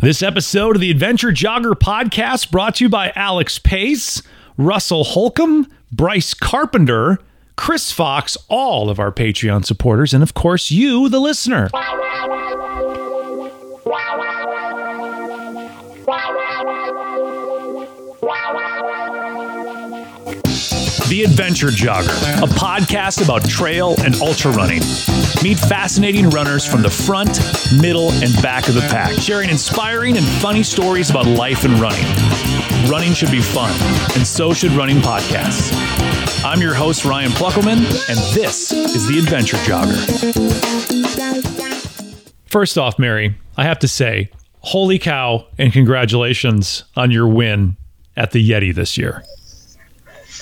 This episode of the Adventure Jogger podcast brought to you by Alex Pace, Russell Holcombe, Bryce Carpenter, Chris Fox, all of our Patreon supporters, and of course, you, the listener. The Adventure Jogger, a podcast about trail and ultra running. Meet fascinating runners from the front, middle, and back of the pack, sharing inspiring and funny stories about life and running. Running should be fun, and so should running podcasts. I'm your host, Ryan Pluckelman, and this is The Adventure Jogger. First off, Mary, I have to say, holy cow, and congratulations on your win at the Yeti this year.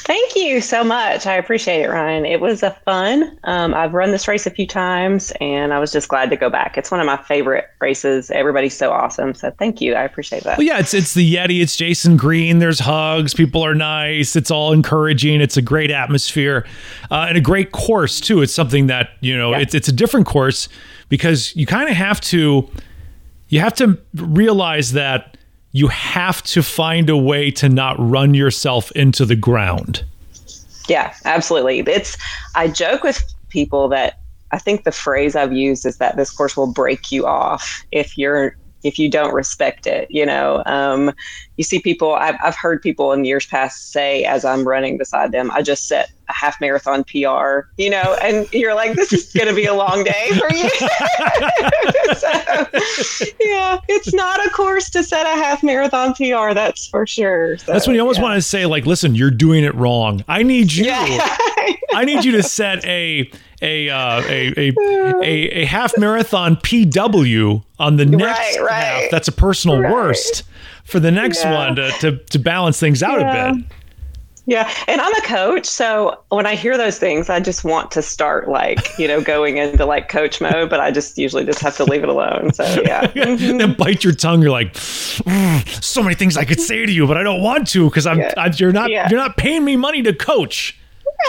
Thank you so much. I appreciate it, Ryan. It was a fun. Um, I've run this race a few times, and I was just glad to go back. It's one of my favorite races. Everybody's so awesome. So thank you. I appreciate that. Well, yeah, it's it's the Yeti. It's Jason Green. There's hugs. People are nice. It's all encouraging. It's a great atmosphere uh, and a great course too. It's something that you know. Yeah. It's it's a different course because you kind of have to you have to realize that you have to find a way to not run yourself into the ground. Yeah, absolutely. It's I joke with people that I think the phrase I've used is that this course will break you off if you're if you don't respect it. You know, um, you see people. I've, I've heard people in years past say, as I'm running beside them, I just set a half marathon PR. You know, and you're like, this is going to be a long day for you. so, yeah, it's not a course to set a half marathon PR. That's for sure. So, that's when you almost yeah. want to say, like, listen, you're doing it wrong. I need you. Yeah. I need you to set a a, uh, a, a, a, a half marathon PW on the next right, right. half. That's a personal right. worst for the next yeah. one to, to, to balance things out yeah. a bit. Yeah. And I'm a coach. So when I hear those things, I just want to start like, you know, going into like coach mode, but I just usually just have to leave it alone. So yeah. Mm-hmm. then bite your tongue. You're like, mm, so many things I could say to you, but I don't want to because I'm, yeah. I, you're not, yeah. you're not paying me money to coach.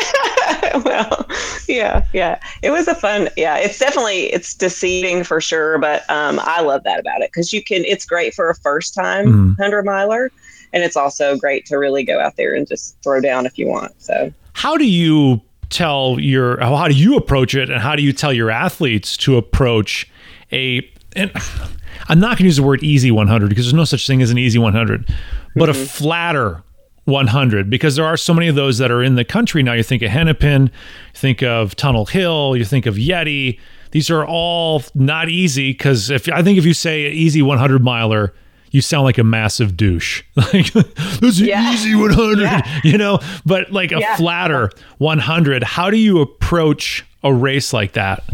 well, yeah, yeah. It was a fun. Yeah, it's definitely it's deceiving for sure, but um, I love that about it because you can. It's great for a first time mm. hundred miler, and it's also great to really go out there and just throw down if you want. So, how do you tell your how do you approach it, and how do you tell your athletes to approach a and I'm not going to use the word easy 100 because there's no such thing as an easy 100, but mm-hmm. a flatter 100 because there are so many of those that are in the country now. You think of Hennepin, you think of Tunnel Hill, you think of Yeti. These are all not easy because if I think if you say easy 100 miler, you sound like a massive douche. Like this is yeah. easy 100, yeah. you know. But like a yeah. flatter 100, how do you approach a race like that?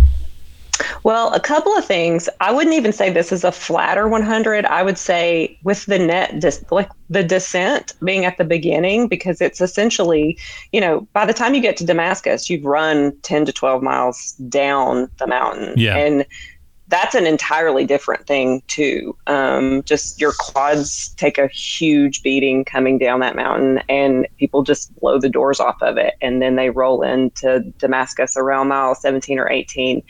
Well, a couple of things. I wouldn't even say this is a flatter 100. I would say with the net, dis- like the descent being at the beginning, because it's essentially, you know, by the time you get to Damascus, you've run 10 to 12 miles down the mountain. Yeah. And that's an entirely different thing too. Um, just your quads take a huge beating coming down that mountain, and people just blow the doors off of it, and then they roll into Damascus around mile 17 or 18,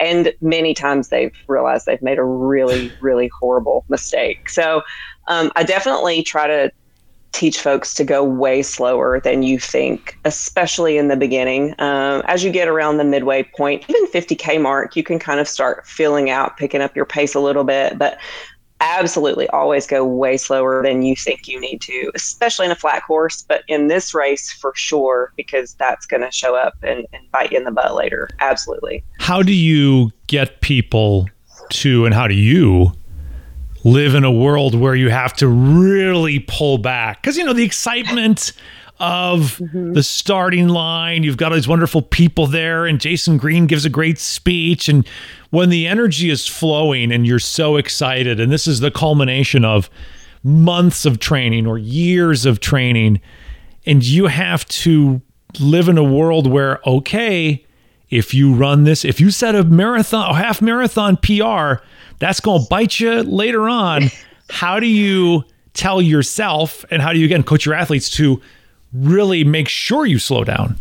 and many times they've realized they've made a really, really horrible mistake. So um, I definitely try to teach folks to go way slower than you think, especially in the beginning. Um, as you get around the midway point, even 50K mark, you can kind of start filling out, picking up your pace a little bit. But absolutely always go way slower than you think you need to, especially in a flat course. But in this race, for sure, because that's going to show up and, and bite you in the butt later. Absolutely. How do you get people to, and how do you live in a world where you have to really pull back because you know the excitement of mm-hmm. the starting line you've got all these wonderful people there and jason green gives a great speech and when the energy is flowing and you're so excited and this is the culmination of months of training or years of training and you have to live in a world where okay if you run this if you set a marathon a half marathon pr that's going to bite you later on. how do you tell yourself and how do you again coach your athletes to really make sure you slow down?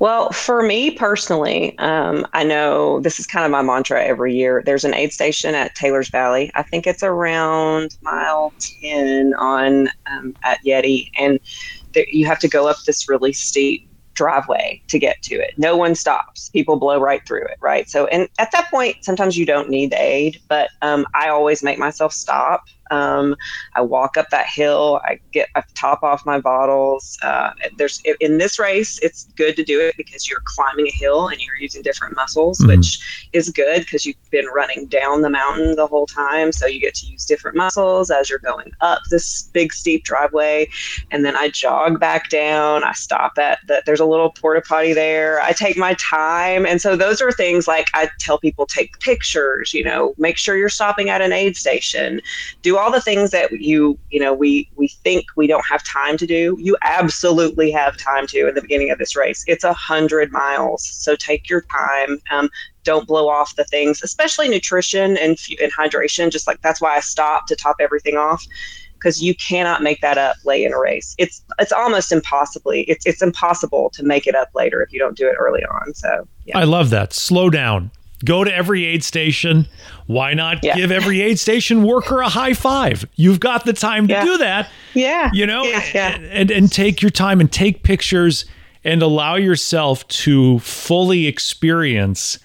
Well, for me personally, um, I know this is kind of my mantra every year. There's an aid station at Taylor's Valley. I think it's around mile 10 on um, at Yeti. And th- you have to go up this really steep driveway to get to it. No one stops. People blow right through it, right? So, and at that point, sometimes you don't need aid, but um, I always make myself stop um, I walk up that hill. I get I top off my bottles. Uh, there's in this race, it's good to do it because you're climbing a hill and you're using different muscles, mm-hmm. which is good because you've been running down the mountain the whole time, so you get to use different muscles as you're going up this big steep driveway. And then I jog back down. I stop at the, there's a little porta potty there. I take my time, and so those are things like I tell people take pictures. You know, make sure you're stopping at an aid station. Do all the things that you you know we we think we don't have time to do you absolutely have time to in the beginning of this race it's a hundred miles so take your time um, don't blow off the things especially nutrition and, and hydration just like that's why i stopped to top everything off because you cannot make that up late in a race. It's it's almost impossibly it's it's impossible to make it up later if you don't do it early on. So yeah. I love that. Slow down go to every aid station. Why not yeah. give every aid station worker a high five? You've got the time to yeah. do that. Yeah. You know, yeah. And, and take your time and take pictures and allow yourself to fully experience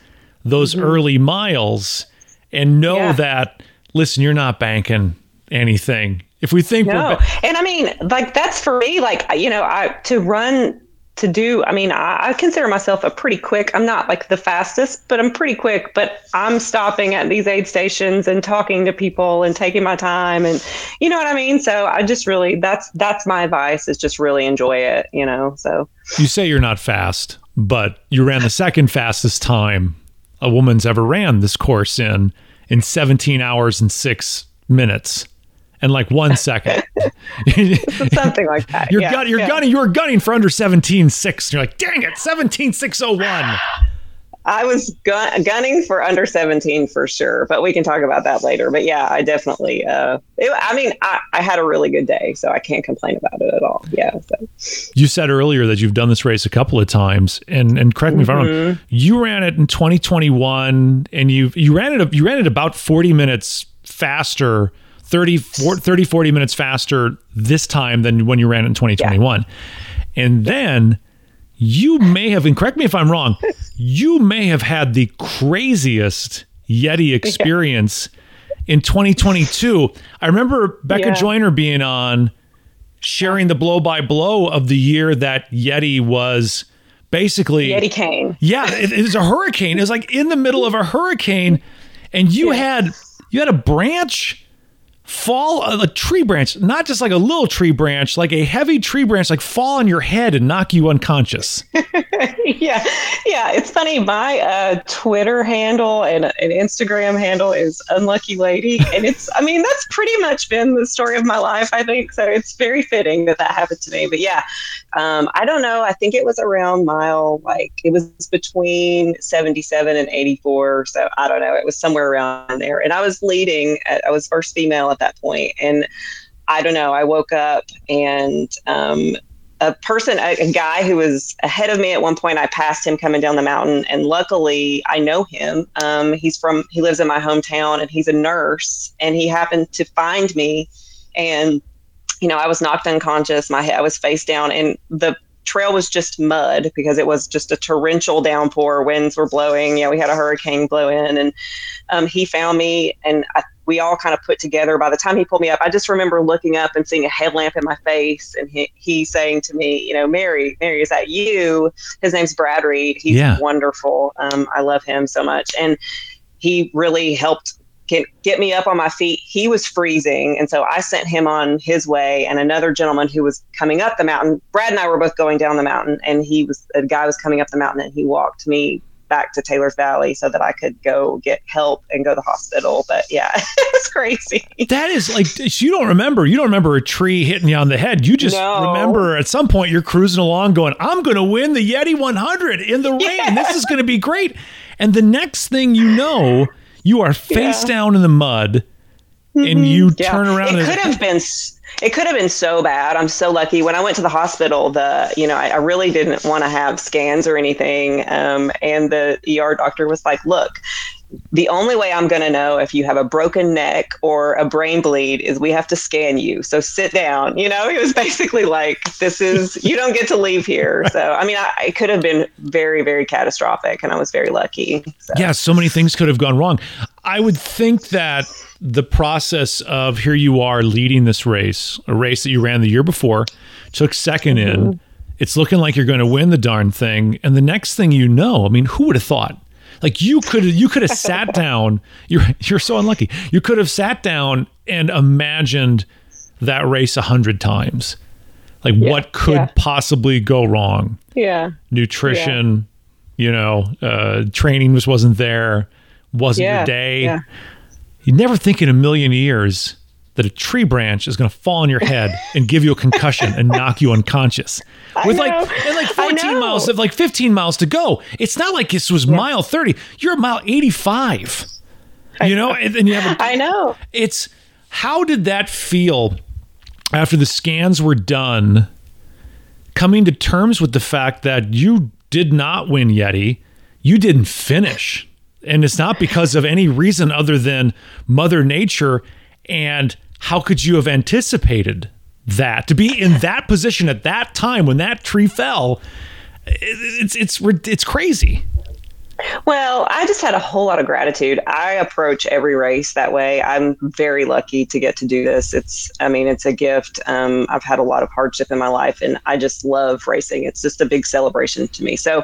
those mm-hmm. early miles and know that, listen, you're not banking anything. If we think no. we're. Ba- and I mean, like, that's for me, like, you know, I to run to do. I mean, I, I, consider myself a pretty quick. I'm not like the fastest, but I'm pretty quick. But I'm stopping at these aid stations and talking to people and taking my time, and you know what I mean. So I just really that's that's my advice is just really enjoy it. You know. So you say you're not fast, but you ran the second fastest time a woman's ever ran this course in in 17 hours and six minutes and like one second. Something like that. You're, yeah, gun- you're yeah. gunning. You were gunning for under 17.6. You're like, dang it, 17.601. I was gun- gunning for under 17 for sure, but we can talk about that later. But yeah, I definitely, uh, it, I mean, I, I, had a really good day, so I can't complain about it at all. Yeah. So. You said earlier that you've done this race a couple of times, and and correct me mm-hmm. if I'm wrong. Mm-hmm. You ran it in 2021, and you you ran it you ran it about 40 minutes faster 30, 30, 40 minutes faster this time than when you ran in 2021. Yeah. And then you may have, and correct me if I'm wrong, you may have had the craziest Yeti experience yeah. in 2022. I remember Becca yeah. Joyner being on sharing the blow by blow of the year that Yeti was basically Yeti cane. Yeah, it, it was a hurricane. It was like in the middle of a hurricane, and you had you had a branch fall a, a, tree branch, not just like a little tree branch, like a heavy tree branch, like fall on your head and knock you unconscious. yeah, yeah. It's funny. My uh, Twitter handle and an Instagram handle is Unlucky Lady, and it's. I mean, that's pretty much been the story of my life. I think so. It's very fitting that that happened to me. But yeah, um, I don't know. I think it was around mile like it was between seventy-seven and eighty-four. So I don't know. It was somewhere around there, and I was leading. At, I was first female at that point. And I don't know, I woke up and um, a person, a, a, guy who was ahead of me at one point, I passed him coming down the mountain. And luckily, I know him. Um, he's from, he lives in my hometown and he's a nurse. And he happened to find me. And, you know, I was knocked unconscious. My head, I was face down. And the trail was just mud because it was just a torrential downpour. Winds were blowing. Know, we had a hurricane blow in. And um, he found me. And I we all kind of put together. By the time he pulled me up, I just remember looking up and seeing a headlamp in my face, and he, he saying to me, "You know, Mary, Mary, is that you?" His name's Brad Reed. He's yeah. wonderful. Um, I love him so much, and he really helped get, get me up on my feet. He was freezing, and so I sent him on his way. And another gentleman who was coming up the mountain. Brad and I were both going down the mountain, and he was a guy was coming up the mountain, and he walked me back to Taylor's Valley so that I could go get help and go to the hospital. But yeah, it's crazy. That is like you don't remember. You don't remember a tree hitting you on the head. You just no. remember at some point you're cruising along, going, "I'm going to win the Yeti 100 in the rain. Yes. This is going to be great." And the next thing you know, you are face yeah. down in the mud, mm-hmm. and you yeah. turn around. It could have been it could have been so bad. I'm so lucky. When I went to the hospital, the you know I, I really didn't want to have scans or anything, um, and the ER doctor was like, "Look, the only way I'm going to know if you have a broken neck or a brain bleed is we have to scan you. So sit down. You know, he was basically like, this is, you don't get to leave here. So, I mean, I, it could have been very, very catastrophic, and I was very lucky. So. Yeah, so many things could have gone wrong. I would think that the process of here you are leading this race, a race that you ran the year before, took 2nd mm-hmm. in. It's looking like you're going to win the darn thing. And the next thing you know, I mean, who would have thought? Like you could you could have sat down. You're you're so unlucky. You could have sat down and imagined that race a hundred times. Like yeah, what could yeah. possibly go wrong? Yeah. Nutrition, yeah. you know, uh, training just wasn't there. Wasn't your day. You never think in a million years that a tree branch is going to fall on your head and give you a concussion and knock you unconscious. With like and like 14 miles of like 15 miles to go. It's not like this was yeah. mile 30. You're a mile 85. You know, and, and you have a, I know. It's how did that feel after the scans were done coming to terms with the fact that you did not win Yeti. You didn't finish. And it's not because of any reason other than Mother Nature and how could you have anticipated that to be in that position at that time when that tree fell? It's it's it's crazy. Well, I just had a whole lot of gratitude. I approach every race that way. I'm very lucky to get to do this. It's, I mean, it's a gift. Um, I've had a lot of hardship in my life, and I just love racing. It's just a big celebration to me. So,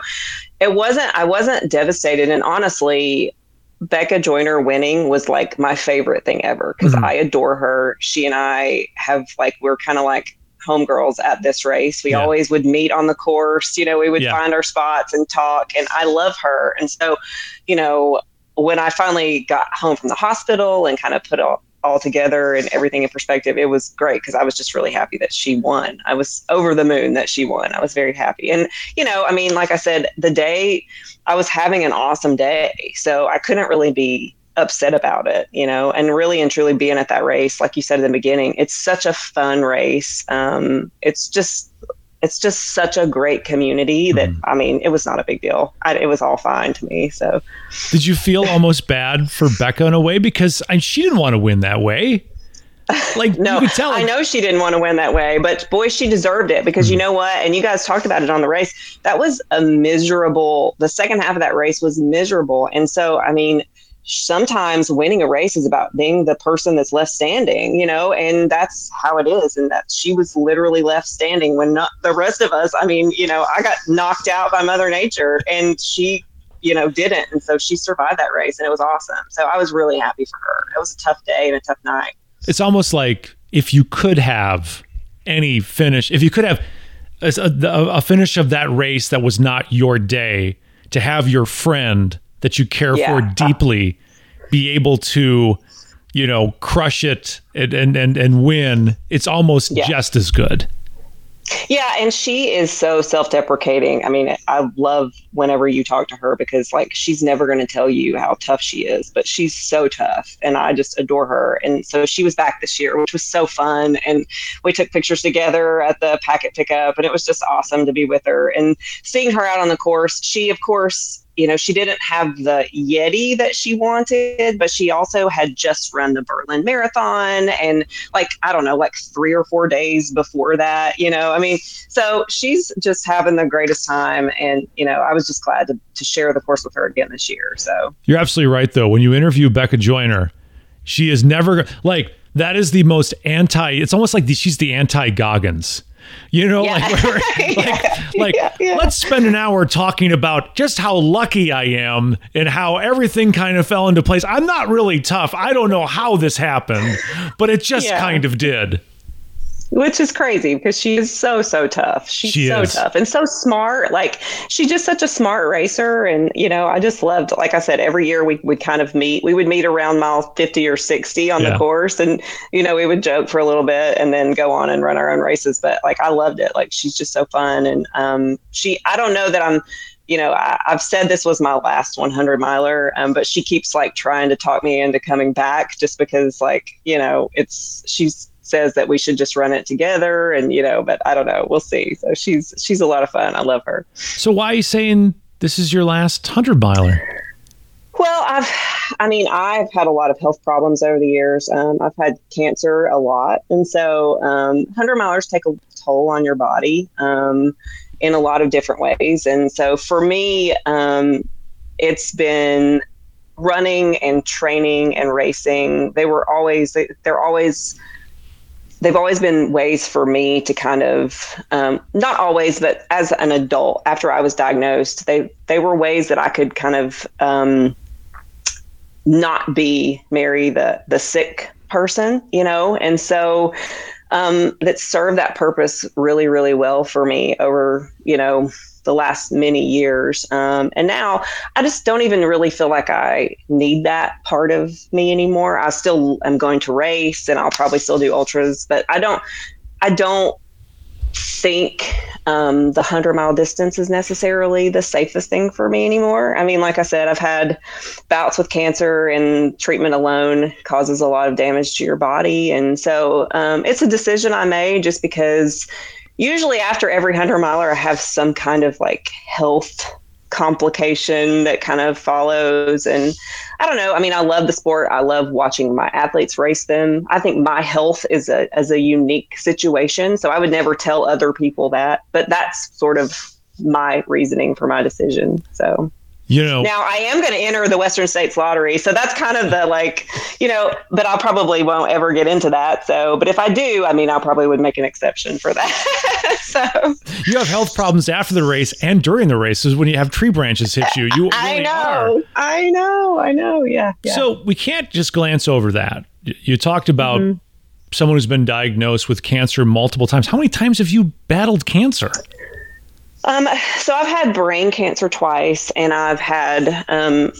it wasn't. I wasn't devastated, and honestly, Becca Joyner winning was like my favorite thing ever because mm-hmm. I adore her. She and I have like we're kind of like homegirls at this race. We yeah. always would meet on the course. You know, we would yeah. find our spots and talk. And I love her. And so, you know, when I finally got home from the hospital and kind of put all, all together and everything in perspective, it was great because I was just really happy that she won. I was over the moon that she won. I was very happy. And, you know, I mean, like I said, the day I was having an awesome day. So I couldn't really be upset about it, you know, and really and truly being at that race, like you said in the beginning, it's such a fun race. Um, it's just, it's just such a great community that mm. I mean, it was not a big deal. I, it was all fine to me. So, did you feel almost bad for Becca in a way because I, she didn't want to win that way? Like no, you could tell. I know she didn't want to win that way, but boy, she deserved it because mm. you know what? And you guys talked about it on the race. That was a miserable. The second half of that race was miserable, and so I mean, sometimes winning a race is about being the person that's left standing, you know, and that's how it is. And that she was literally left standing when not the rest of us, I mean, you know, I got knocked out by Mother Nature and she, you know, didn't. And so she survived that race and it was awesome. So I was really happy for her. It was a tough day and a tough night. It's almost like if you could have any finish, if you could have a, a, finish of that race that was not your day, to have your friend that you care yeah. for deeply be able to you know crush it and and and, and win it's almost yeah. just as good yeah, and she is so self-deprecating. I mean, I love whenever you talk to her because like she's never going to tell you how tough she is, but she's so tough and I just adore her. And so she was back this year, which was so fun and we took pictures together at the packet pickup and it was just awesome to be with her and seeing her out on the course. She of course you know, she didn't have the Yeti that she wanted, but she also had just run the Berlin Marathon and like, I don't know, like three or four days before that, you know, I mean, so she's just having the greatest time. And, you know, I was just glad to, to share the course with her again this year. So you're absolutely right, though. When you interview Becca Joyner, she is never like, that is the most anti, it's almost like the, she's the anti Goggins you know, yeah. like, like, yeah. like yeah, let's spend an hour talking about just how lucky I am and how everything kind of fell into place. I'm not really tough. I don't know how this happened, but it just kind of did which is crazy because she is so so tough. She's she so is. tough and so smart. Like she's just such a smart racer, and you know I just loved. Like I said, every year we would kind of meet. We would meet around mile fifty or sixty on yeah. the course, and you know we would joke for a little bit and then go on and run our own races. But like I loved it. Like she's just so fun, and um, she. I don't know that I'm you know, I, have said this was my last 100 miler, um, but she keeps like trying to talk me into coming back just because, like, you know, it's she's says that we should just run it together and you know but i don't know. We'll see. So she's she's a lot of fun. I love her. So why are you saying this is your last 100 miler? Well i've i mean i've had a lot of health problems over the years. Um, i've had cancer a lot. And so um, 100 milers take a toll on your body um, in a lot of different ways. And so for me um, it's been running and training and racing. They were always they, they're always they've always been ways for me to kind of um, not always but as an adult after i was diagnosed they they were ways that i could kind of um, not be mary the the sick person you know? And so um, that served that purpose really really well for me over you know the last many years. Um, and now I just don't even really feel like I need that part of me anymore. I still am going to race and I'll probably still do ultras, but I don't, I don't think um, the 100 mile distance is necessarily the safest thing for me anymore. I mean, like I said, I've had bouts with cancer, and treatment alone causes a lot of damage to your body. And so um, it's a decision I made just because usually after every 100 miler, I have some kind of like health complication that kind of follows. And I don't know. I mean, I love the sport. I love watching my athletes race them. I think my health is a as a unique situation. So I would never tell other people that, but that's sort of my reasoning for my decision. So you know now i am going to enter the western states lottery so that's kind of the like you know but i'll probably won't ever get into that so but if i do i mean i probably would make an exception for that so. You have health problems after the race and during the races when you have tree branches hit you. You i really know. are. i know. I know. Yeah, yeah, so we can't just glance over that. You talked about mm-hmm. someone who's been diagnosed with cancer multiple times. How many times have you battled cancer um, so I've had brain cancer twice, and I've had um,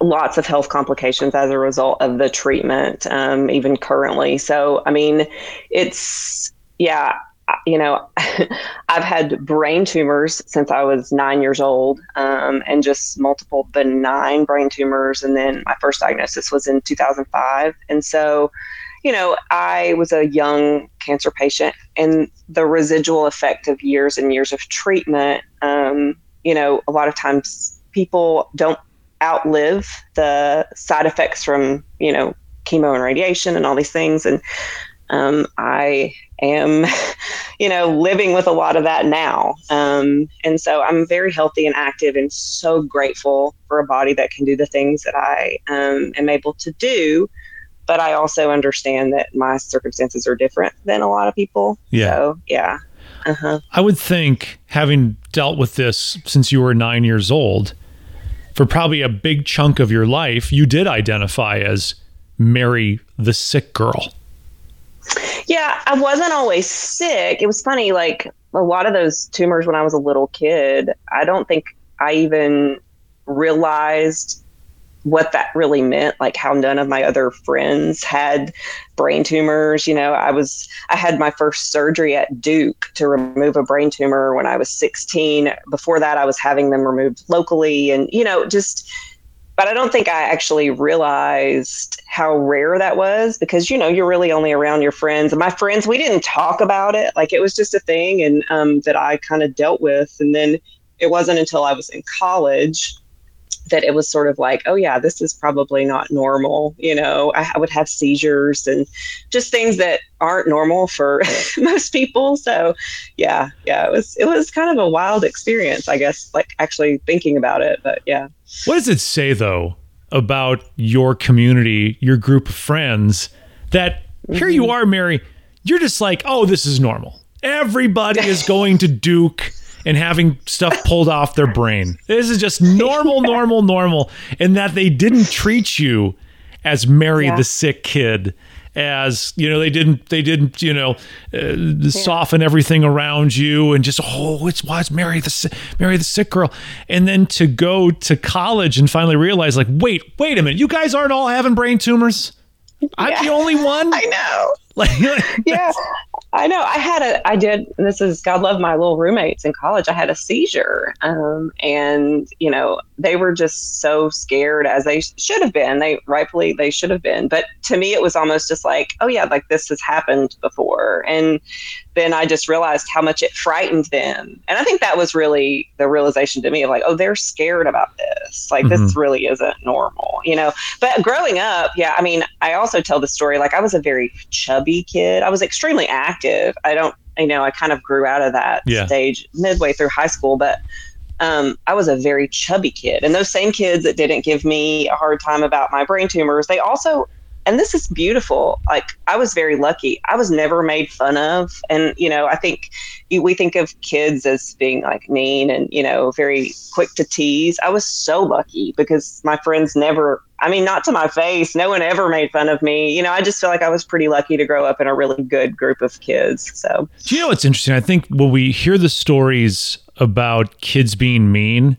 lots of health complications as a result of the treatment, um, even currently. So I mean, it's yeah, you know, I've had brain tumors since I was nine years old, um, and just multiple benign brain tumors, and then my first diagnosis was in 2005, and so you know, I was a young cancer patient, and the residual effect of years and years of treatment, um, you know, a lot of times people don't outlive the side effects from, you know, chemo and radiation and all these things. And um, I am, you know, living with a lot of that now. Um, and so I'm very healthy and active and so grateful for a body that can do the things that I um, am able to do but I also understand that my circumstances are different than a lot of people. Yeah. So, yeah. Uh-huh. I would think, having dealt with this since you were nine years old, for probably a big chunk of your life, you did identify as Mary the sick girl. Yeah, I wasn't always sick. It was funny, like a lot of those tumors when I was a little kid, I don't think I even realized what that really meant like how none of my other friends had brain tumors you know i was i had my first surgery at duke to remove a brain tumor when i was 16 before that i was having them removed locally and you know just but i don't think i actually realized how rare that was because you know you're really only around your friends. And my friends we didn't talk about it. Like it was just a thing and um, that i kind of dealt with. And then it wasn't until i was in college that it was sort of like, oh yeah, this is probably not normal. You know, I, I would have seizures and just things that aren't normal for most people. So yeah, yeah, it was it was kind of a wild experience, I guess, like actually thinking about it. But yeah. What does it say though about your community, your group of friends, that mm-hmm. here you mm-hmm. are, Mary, you're just like, oh, this is normal. Everybody is going to Duke and having stuff pulled off their brain. This is just normal, normal, normal. And that they didn't treat you as Mary yeah. the sick kid as you know they didn't they didn't you know uh, yeah. soften everything around you and just oh it's why it's Mary the Mary the sick girl and then to go to college and finally realize like wait wait a minute you guys aren't all having brain tumors I'm the only one I know like yeah I know. I had a, I did, this is, God love my little roommates in college. I had a seizure. Um, and, you know, they were just so scared as they should have been. They rightfully, they should have been. But to me, it was almost just like, oh, yeah, like this has happened before. And then I just realized how much it frightened them. And I think that was really the realization to me of like, oh, they're scared about this. Like, mm-hmm. this really isn't normal, you know? But growing up, yeah, I mean, I also tell the story like I was a very chubby kid. I was extremely active. I don't, you know, I kind of grew out of that yeah. stage midway through high school, but um, I was a very chubby kid. And those same kids that didn't give me a hard time about my brain tumors, they also and this is beautiful. Like I was very lucky. I was never made fun of, and you know, I think we think of kids as being like mean and you know very quick to tease. I was so lucky because my friends never. I mean, not to my face. No one ever made fun of me. You know, I just feel like I was pretty lucky to grow up in a really good group of kids. So, do you know what's interesting? I think when we hear the stories about kids being mean,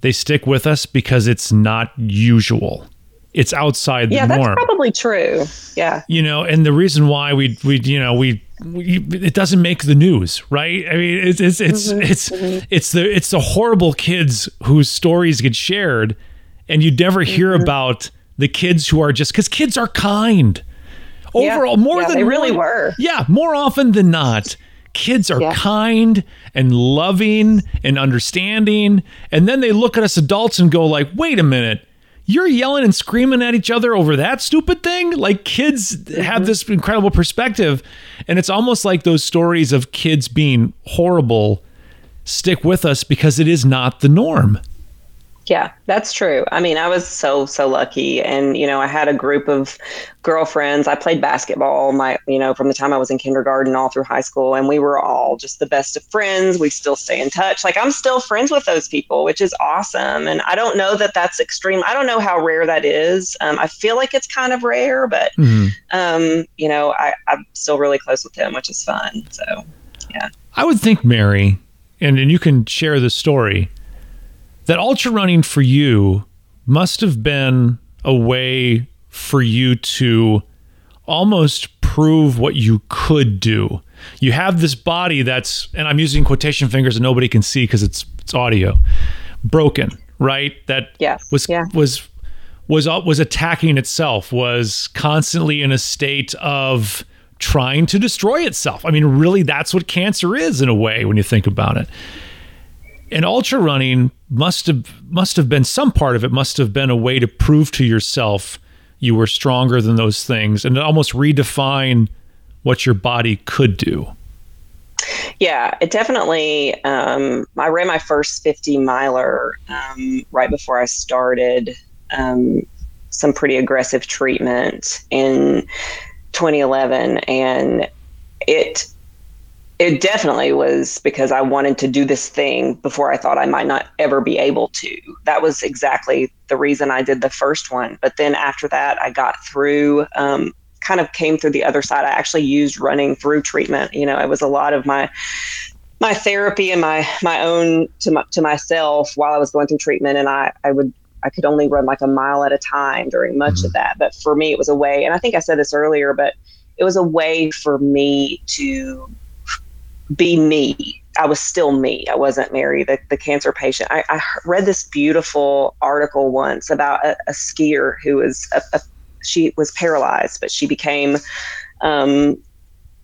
they stick with us because it's not usual it's outside the yeah, norm. Yeah, that's probably true. Yeah. You know, and the reason why we we you know we, we it doesn't make the news, right? I mean, it's it's it's mm-hmm. it's mm-hmm. it's the it's the horrible kids whose stories get shared, and you never hear mm-hmm. about the kids who are just because kids are kind. Overall, yeah. more yeah, than they really were. Yeah, more often than not. Kids are yeah. kind and loving and understanding. And then they look at us adults and go like, wait a minute you're yelling and screaming at each other over that stupid thing. Like kids mm-hmm. have this incredible perspective, and it's almost like those stories of kids being horrible stick with us because it is not the norm. Yeah, that's true. I mean, I was so so lucky, and you know, I had a group of girlfriends. I played basketball my you know from the time I was in kindergarten all through high school, and we were all just the best of friends. We still stay in touch. Like I'm still friends with those people, which is awesome. And I don't know that that's extreme. I don't know how rare that is. Um, I feel like it's kind of rare, but mm-hmm. um, you know, I, I'm still really close with them, which is fun. So yeah, I would think Mary, and and you can share the story that ultra running for you must have been a way for you to almost prove what you could do. You have this body that's, and I'm using quotation fingers that nobody can see because it's it's audio, broken, right? That yes. was yeah. was was was attacking itself, was constantly in a state of trying to destroy itself. I mean, really, that's what cancer is in a way when you think about it and ultra running must have must have been some part of it must have been a way to prove to yourself you were stronger than those things and almost redefine what your body could do. Yeah it definitely um, i ran my first 50 miler um, right before i started um, some pretty aggressive treatment in 2011 and it it definitely was because I wanted to do this thing before I thought I might not ever be able to. That was exactly the reason I did the first one. But then after that, I got through, um, kind of came through the other side. I actually used running through treatment. You know, it was a lot of my my therapy and my my own to my, to myself while I was going through treatment, and I I would I could only run like a mile at a time during much mm-hmm. of that. But for me, it was a way, and I think I said this earlier, but it was a way for me to be me. I was still me. I wasn't Mary, the, the cancer patient. I, I read this beautiful article once about a, a skier who was a, a, she was paralyzed, but she became, um,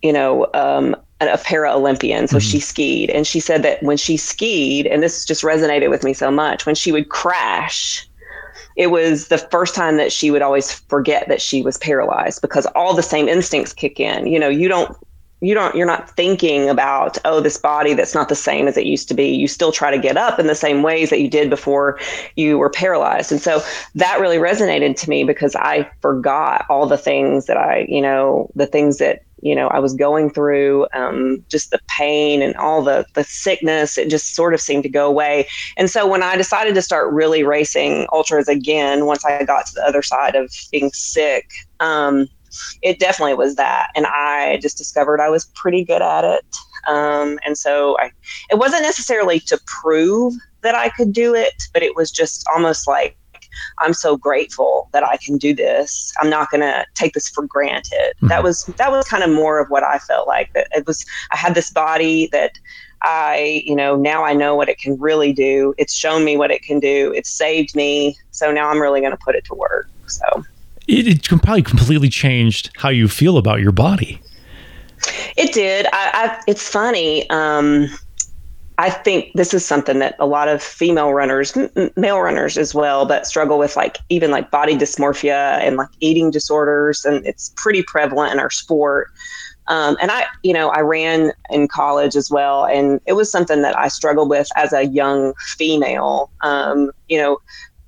you know, um, a para Olympian. So mm-hmm. she skied, and she said that when she skied, and this just resonated with me so much, when she would crash, it was the first time that she would always forget that she was paralyzed because all the same instincts kick in. You know, you don't you don't you're not thinking about oh this body that's not the same as it used to be. You still try to get up in the same ways that you did before you were paralyzed. And so that really resonated to me because i forgot all the things that i you know the things that you know i was going through um, just the pain and all the the sickness. It just sort of seemed to go away. And so when i decided to start really racing ultras again once i got to the other side of being sick um, it definitely was that. And I just discovered I was pretty good at it. Um, and so I, it wasn't necessarily to prove that I could do it, but it was just almost like I'm so grateful that I can do this. I'm not going to take this for granted. Mm-hmm. That was that was kind of more of what I felt like. That it was I had this body that I, you know, now I know what it can really do. It's shown me what it can do. It's saved me. So now I'm really going to put it to work. So it, it probably completely changed how you feel about your body. It did. I, I it's funny. Um, I think this is something that a lot of female runners, m- male runners as well, but struggle with like even like body dysmorphia and like eating disorders, and it's pretty prevalent in our sport. Um, and I, you know, I ran in college as well, and it was something that I struggled with as a young female. Um, you know,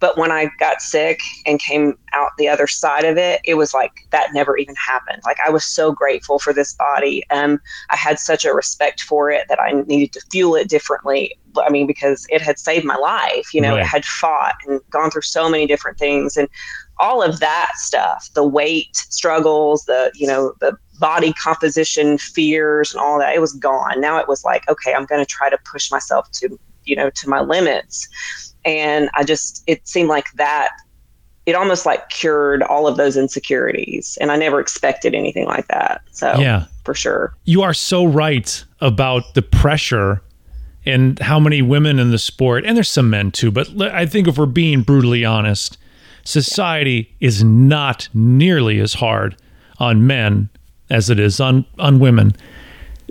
but when I got sick and came out the other side of it, it was like that never even happened. Like I was so grateful for this body. Um, I had such a respect for it that I needed to fuel it differently. I mean, because it had saved my life. You know, right. it had fought and gone through so many different things, and all of that stuff, the weight struggles, the you know the body composition fears and all that, it was gone. Now it was like, okay, I'm going to try to push myself to you know to my limits and I just it seemed like that it almost like cured all of those insecurities and I never expected anything like that. So yeah, for sure. You are so right about the pressure and how many women in the sport and there's some men too, but I think if we're being brutally honest, society is not nearly as hard on men as it is on on women.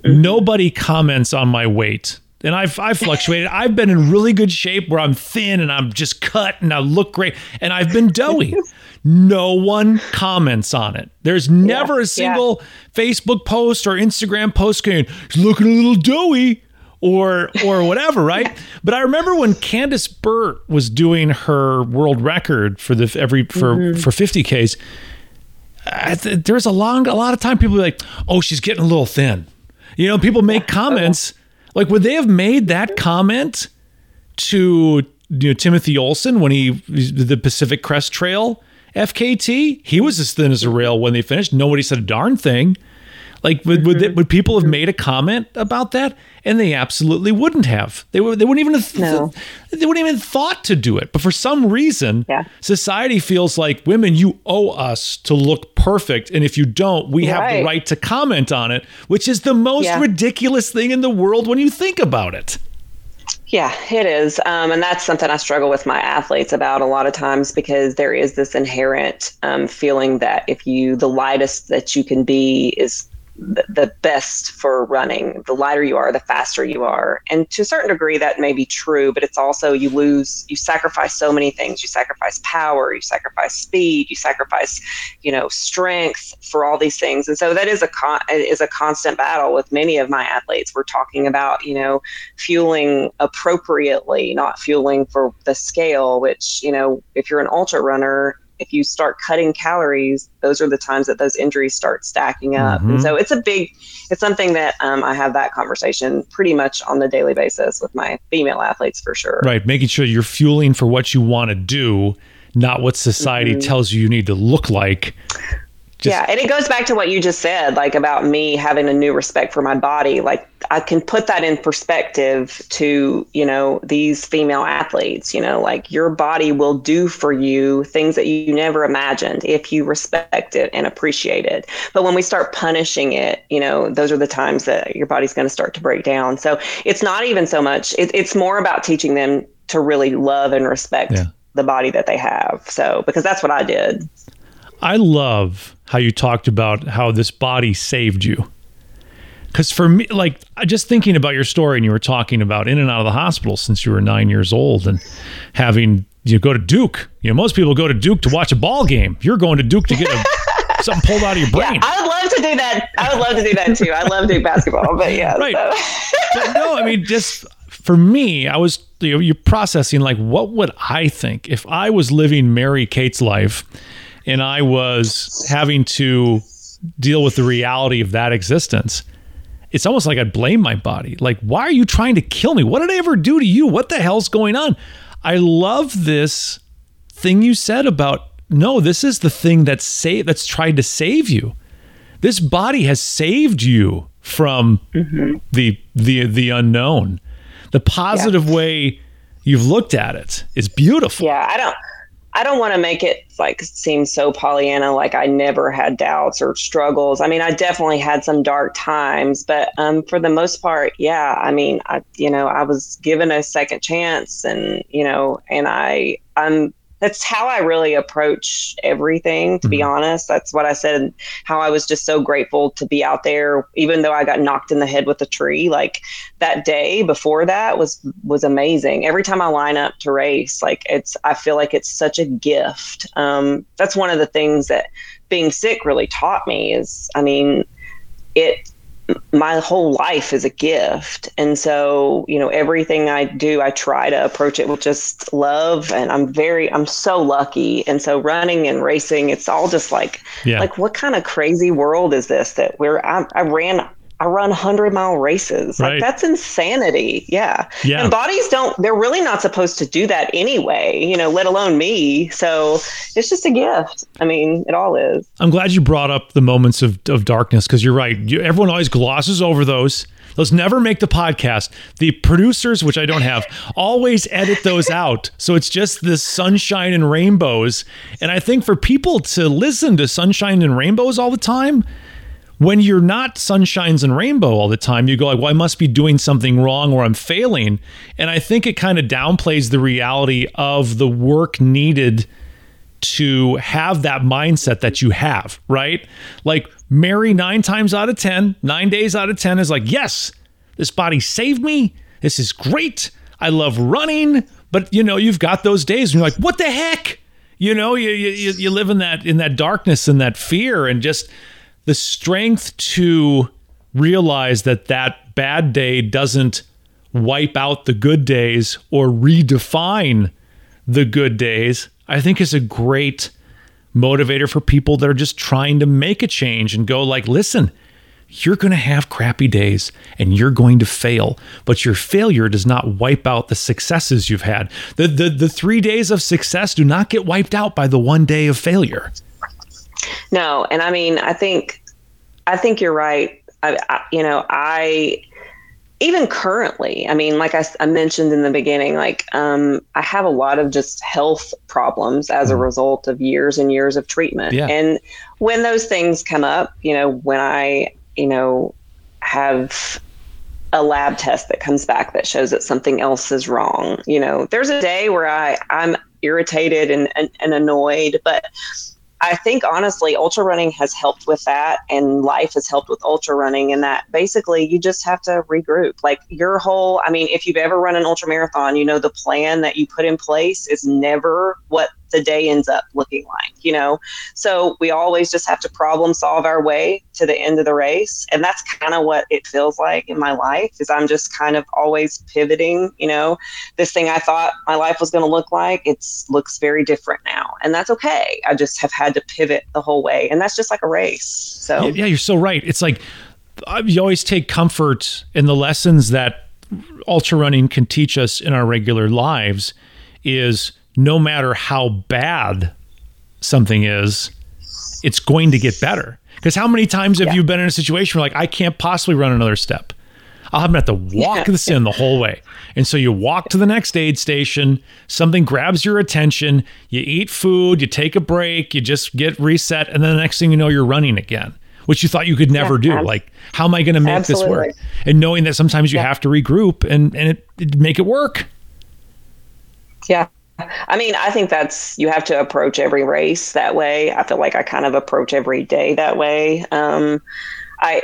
Mm-hmm. Nobody comments on my weight and I've I've fluctuated. I've been in really good shape where I'm thin and I'm just cut and I look great, and I've been doughy. no one comments on it. There's never yeah, a single yeah. Facebook post or Instagram post going, looking a little doughy." Or, or whatever, right? But I remember when Candice Burt was doing her world record for the every for mm-hmm. for 50ks. there was a long, a lot of time people were like, "Oh, she's getting a little thin." You know, people make comments like, would they have made that comment to you know, Timothy Olson when he the Pacific Crest Trail FKT? He was as thin as a rail when they finished. Nobody said a darn thing. Like, would would, they, would people have made a comment about that? And they absolutely wouldn't have. They would. They wouldn't even. Have, no. They wouldn't even thought to do it. But for some reason, yeah. society feels like women, you owe us to look perfect, and if you don't, we right. have the right to comment on it, which is the most yeah. ridiculous thing in the world when you think about it. Yeah, it is. Um, and that's something I struggle with my athletes about a lot of times because there is this inherent um, feeling that if you, the lightest that you can be is the, best for running. The lighter you are, the faster you are. And to a certain degree, that may be true, but it's also you lose, you sacrifice so many things. You sacrifice power, you sacrifice speed, you sacrifice, you know, strength for all these things. And so that is a con- is a constant battle with many of my athletes. We're talking about, you know, fueling appropriately, not fueling for the scale. Which, you know, if you're an ultra runner, if you start cutting calories, those are the times that those injuries start stacking up. Mm-hmm. And so it's a big, it's something that um, I have that conversation pretty much on the daily basis with my female athletes for sure. Right. Making sure you're fueling for what you want to do, not what society mm-hmm. tells you you need to look like. Just, yeah, and it goes back to what you just said, like about me having a new respect for my body. Like I can put that in perspective to, you know, these female athletes, you know, like your body will do for you things that you never imagined if you respect it and appreciate it. But when we start punishing it, you know, those are the times that your body's going to start to break down. So it's not even so much, it, it's more about teaching them to really love and respect yeah. the body that they have. So, because that's what I did. I love how you talked about how this body saved you. Because for me, like just thinking about your story, and you were talking about in and out of the hospital since you were nine years old, and having you go to Duke. You know, most people go to Duke to watch a ball game. You're going to Duke to get a, something pulled out of your brain. Yeah, I would love to do that. I would love to do that too. I love Duke basketball, but yeah. Right. So. no, I mean, just for me, I was you know, you're processing like, what would I think if I was living Mary Cates' life? and I was having to deal with the reality of that existence, it's almost like I'd blame my body. Like, why are you trying to kill me? What did I ever do to you? What the hell's going on? I love this thing you said about no, this is the thing that's sa- that's tried to save you. This body has saved you from mm-hmm. the the the unknown. The positive yeah. way you've looked at it is beautiful. Yeah, I don't I don't want to make it like seem so Pollyanna, like I never had doubts or struggles. I mean, I definitely had some dark times, but um, for the most part, yeah. I mean, I you know I was given a second chance, and you know, and I I'm that's how I really approach everything, to mm-hmm. be honest. That's what I said, how I was just so grateful to be out there, even though I got knocked in the head with a tree. Like that day before that was was amazing. Every time I line up to race, like it's I feel like it's such a gift. Um, that's one of the things that being sick really taught me is I mean, it my whole life is a gift. And so, you know, everything I do, I try to approach it with just love. And I'm very, I'm so lucky. And so running and racing, it's all just like, yeah. like what kind of crazy world is this that we're, I, I ran I run 100 mile races. Right. Like that's insanity. Yeah. yeah. And bodies don't, they're really not supposed to do that anyway, you know, let alone me. So it's just a gift. I mean, it all is. I'm glad you brought up the moments of, of darkness because you're right. You, everyone always glosses over those. Those never make the podcast. The producers, which I don't have, always edit those out. So it's just this sunshine and rainbows. And I think for people to listen to sunshine and rainbows all the time, when you're not sunshines and rainbow all the time, you go like, well, I must be doing something wrong or I'm failing. And I think it kind of downplays the reality of the work needed to have that mindset that you have, right? Like Mary, nine times out of ten, nine days out of 10 is like, yes, this body saved me. This is great. I love running. But you know, you've got those days and you're like, what the heck? You know, you, you, you live in that in that darkness and that fear and just the strength to realize that that bad day doesn't wipe out the good days or redefine the good days, I think is a great motivator for people that are just trying to make a change and go like, listen, you're going to have crappy days and you're going to fail, but your failure does not wipe out the successes you've had. The, the, the three days of success do not get wiped out by the one day of failure. No, and I mean, I think, I think you're right. I, I, you know, I even currently, I mean, like I, I mentioned in the beginning, like um, I have a lot of just health problems as a mm-hmm. result of years and years of treatment. Yeah. And when those things come up, you know, when I, you know, have a lab test that comes back that shows that something else is wrong, you know, there's a day where I I'm irritated and, and, and annoyed, but I think honestly, ultra running has helped with that, and life has helped with ultra running. And that basically, you just have to regroup. Like your whole, I mean, if you've ever run an ultra marathon, you know the plan that you put in place is never what the day ends up looking like, you know? So we always just have to problem solve our way to the end of the race. And that's kind of what it feels like in my life is I'm just kind of always pivoting, you know, this thing I thought my life was going to look like, it looks very different now. And that's okay. I just have had to pivot the whole way. And that's just like a race. So yeah, you're so right. It's like uh, you always take comfort in the lessons that ultra running can teach us in our regular lives is no matter how bad something is, it's going to get better. Because how many times have yeah. you been in a situation where like I can't possibly run another step? I'll have to walk this in the whole way. And so you walk to the next aid station, something grabs your attention, you eat food, you take a break, you just get reset, and then the next thing you know, you're running again, which you thought you could never yeah, do. Ab- like, how am I going to make absolutely. this work? And knowing that sometimes you yeah. have to regroup and, and it, it make it work. Yeah. I mean, I think that's you have to approach every race that way. I feel like I kind of approach every day that way. Um, I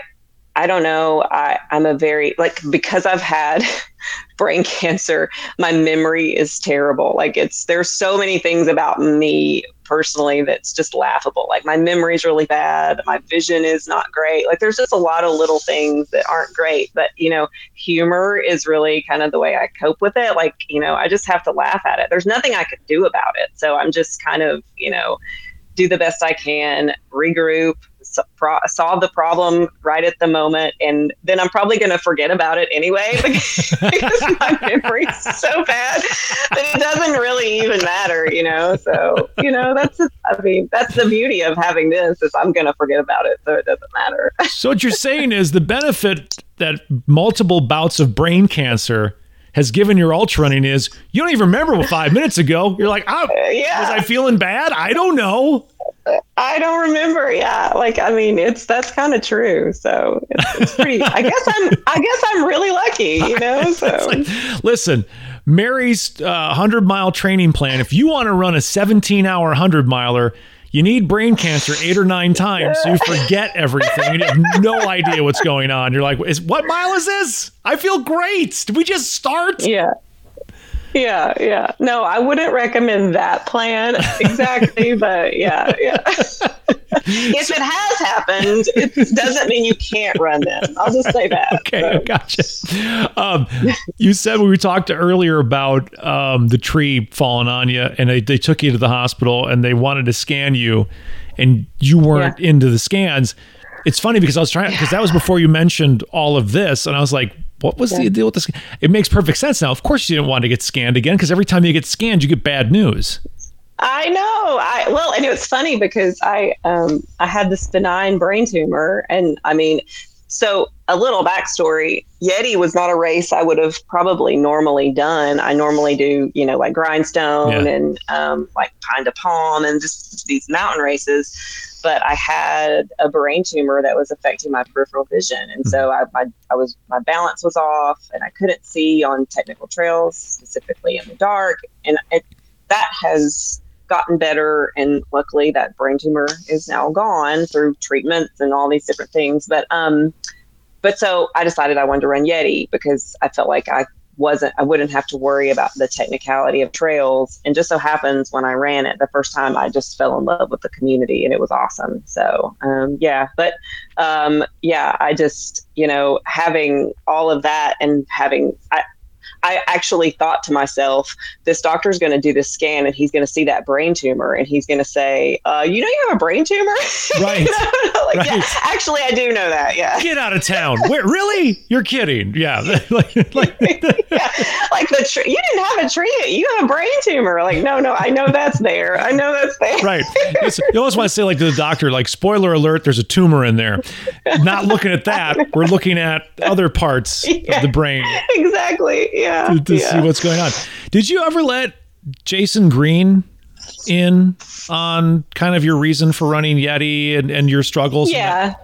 I don't know. I, I'm a very like because I've had brain cancer, my memory is terrible. Like it's there's so many things about me personally that's just laughable. Like my memory is really bad, my vision is not great. Like there's just a lot of little things that aren't great. But you know, humor is really kind of the way I cope with it. Like, you know, I just have to laugh at it. There's nothing I could do about it. So I'm just kind of, you know, do the best I can, regroup, pro- solve the problem right at the moment, and then I'm probably going to forget about it anyway because, because my memory's so bad that it doesn't really even matter, you know. So you know, that's I mean, that's the beauty of having this is I'm going to forget about it, so it doesn't matter. so what you're saying is the benefit that multiple bouts of brain cancer has given your ultra running is you don't even remember what five minutes ago. You're like, oh, yeah. was I feeling bad? I don't know. I don't remember. Yeah, like I mean, it's that's kind of true. So it's, it's pretty. I guess I'm. I guess I'm really lucky. You know. So like, listen, Mary's uh, hundred mile training plan. If you want to run a 17 hour hundred miler. You need brain cancer eight or nine times, so you forget everything. You have no idea what's going on. You're like, "Is what mile is this? I feel great. Did we just start?" Yeah, yeah, yeah. No, I wouldn't recommend that plan exactly, but yeah, yeah. if it has happened, it doesn't mean you can't run them. I'll just say that. Okay, so. gotcha. Um, you said when we talked earlier about um, the tree falling on you, and they, they took you to the hospital and they wanted to scan you, and you weren't yeah. into the scans. It's funny because I was trying because that was before you mentioned all of this, and I was like, what was yeah. the deal with this? It makes perfect sense now. Of course, you didn't want to get scanned again because every time you get scanned, you get bad news. I know. I well, and it was funny because I um I had this benign brain tumor, and I mean, so a little backstory: Yeti was not a race I would have probably normally done. I normally do, you know, like grindstone yeah. and um, like pine to palm and just these mountain races but I had a brain tumor that was affecting my peripheral vision, and so I, I, I was my balance was off, and I couldn't see on technical trails, specifically in the dark, and it, that has gotten better, and luckily that brain tumor is now gone through treatments and all these different things. But um, but so I decided I wanted to run Yeti because I felt like I wasn't I wouldn't have to worry about the technicality of trails. And just so happens when I ran it the first time, I just fell in love with the community and it was awesome. So um, yeah, but um, yeah, I just you know having all of that and having I, I actually thought to myself, this doctor's going to do this scan and he's going to see that brain tumor and he's going to say, uh, you know, you have a brain tumor? Right. like, right. Yeah, actually, I do know that. Yeah. Get out of town. Really? You're kidding. Yeah. like, like, yeah. like the tr- you didn't have a tree. You have a brain tumor. Like, no, no, I know that's there. I know that's there. Right. It's, you always want to say, like, to the doctor, like, spoiler alert, there's a tumor in there. Not looking at that. We're looking at other parts yeah. of the brain. Exactly. Yeah to, to yeah. see what's going on. Did you ever let Jason Green in on kind of your reason for running Yeti and, and your struggles? Yeah.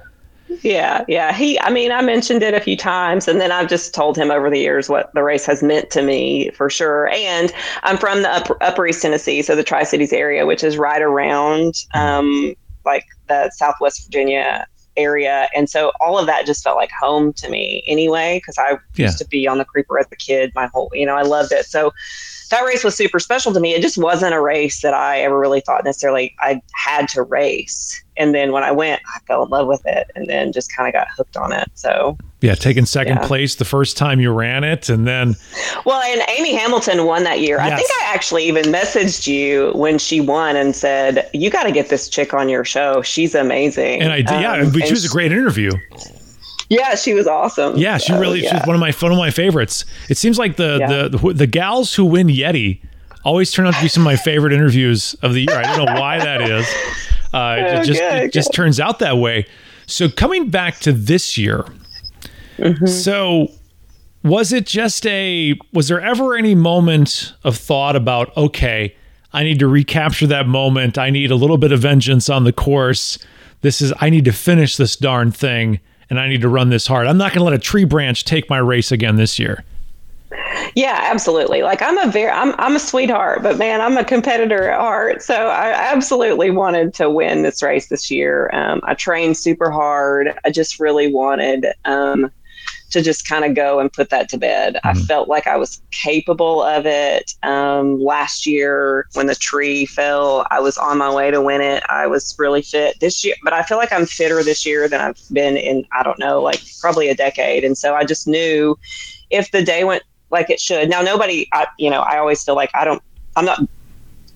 Yeah, yeah. He, I mean, I mentioned it a few times, and then I've just told him over the years what the race has meant to me for sure. And I'm from the upper, upper East Tennessee, so the Tri Cities area, which is right around um, like the Southwest Virginia area. And so all of that just felt like home to me anyway, because I yeah. used to be on the creeper as a kid. My whole, you know, I loved it. So that race was super special to me. It just wasn't a race that I ever really thought necessarily I had to race. And then when I went, I fell in love with it and then just kind of got hooked on it. So, yeah, taking second yeah. place the first time you ran it. And then, well, and Amy Hamilton won that year. Yes. I think I actually even messaged you when she won and said, You got to get this chick on your show. She's amazing. And I did, um, yeah, she was a great interview. Yeah, she was awesome. Yeah, she really yeah. she's one of my one of my favorites. It seems like the, yeah. the, the the gals who win Yeti always turn out to be some of my favorite interviews of the year. I don't know why that is. Uh, it oh, just good, it just turns out that way. So coming back to this year, mm-hmm. so was it just a was there ever any moment of thought about okay, I need to recapture that moment. I need a little bit of vengeance on the course. This is I need to finish this darn thing and I need to run this hard. I'm not going to let a tree branch take my race again this year. Yeah, absolutely. Like I'm a very I'm I'm a sweetheart, but man, I'm a competitor at heart. So I absolutely wanted to win this race this year. Um, I trained super hard. I just really wanted um, to just kind of go and put that to bed. Mm-hmm. I felt like I was capable of it. Um, last year, when the tree fell, I was on my way to win it. I was really fit this year, but I feel like I'm fitter this year than I've been in, I don't know, like probably a decade. And so I just knew if the day went like it should. Now, nobody, I, you know, I always feel like I don't, I'm not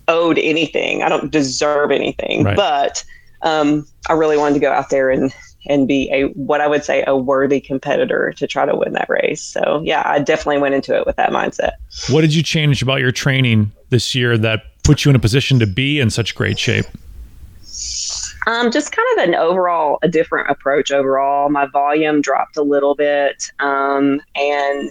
owed anything. I don't deserve anything, right. but um, I really wanted to go out there and and be a what I would say a worthy competitor to try to win that race. So yeah, I definitely went into it with that mindset. What did you change about your training this year that put you in a position to be in such great shape? Um, just kind of an overall a different approach overall. My volume dropped a little bit, um, and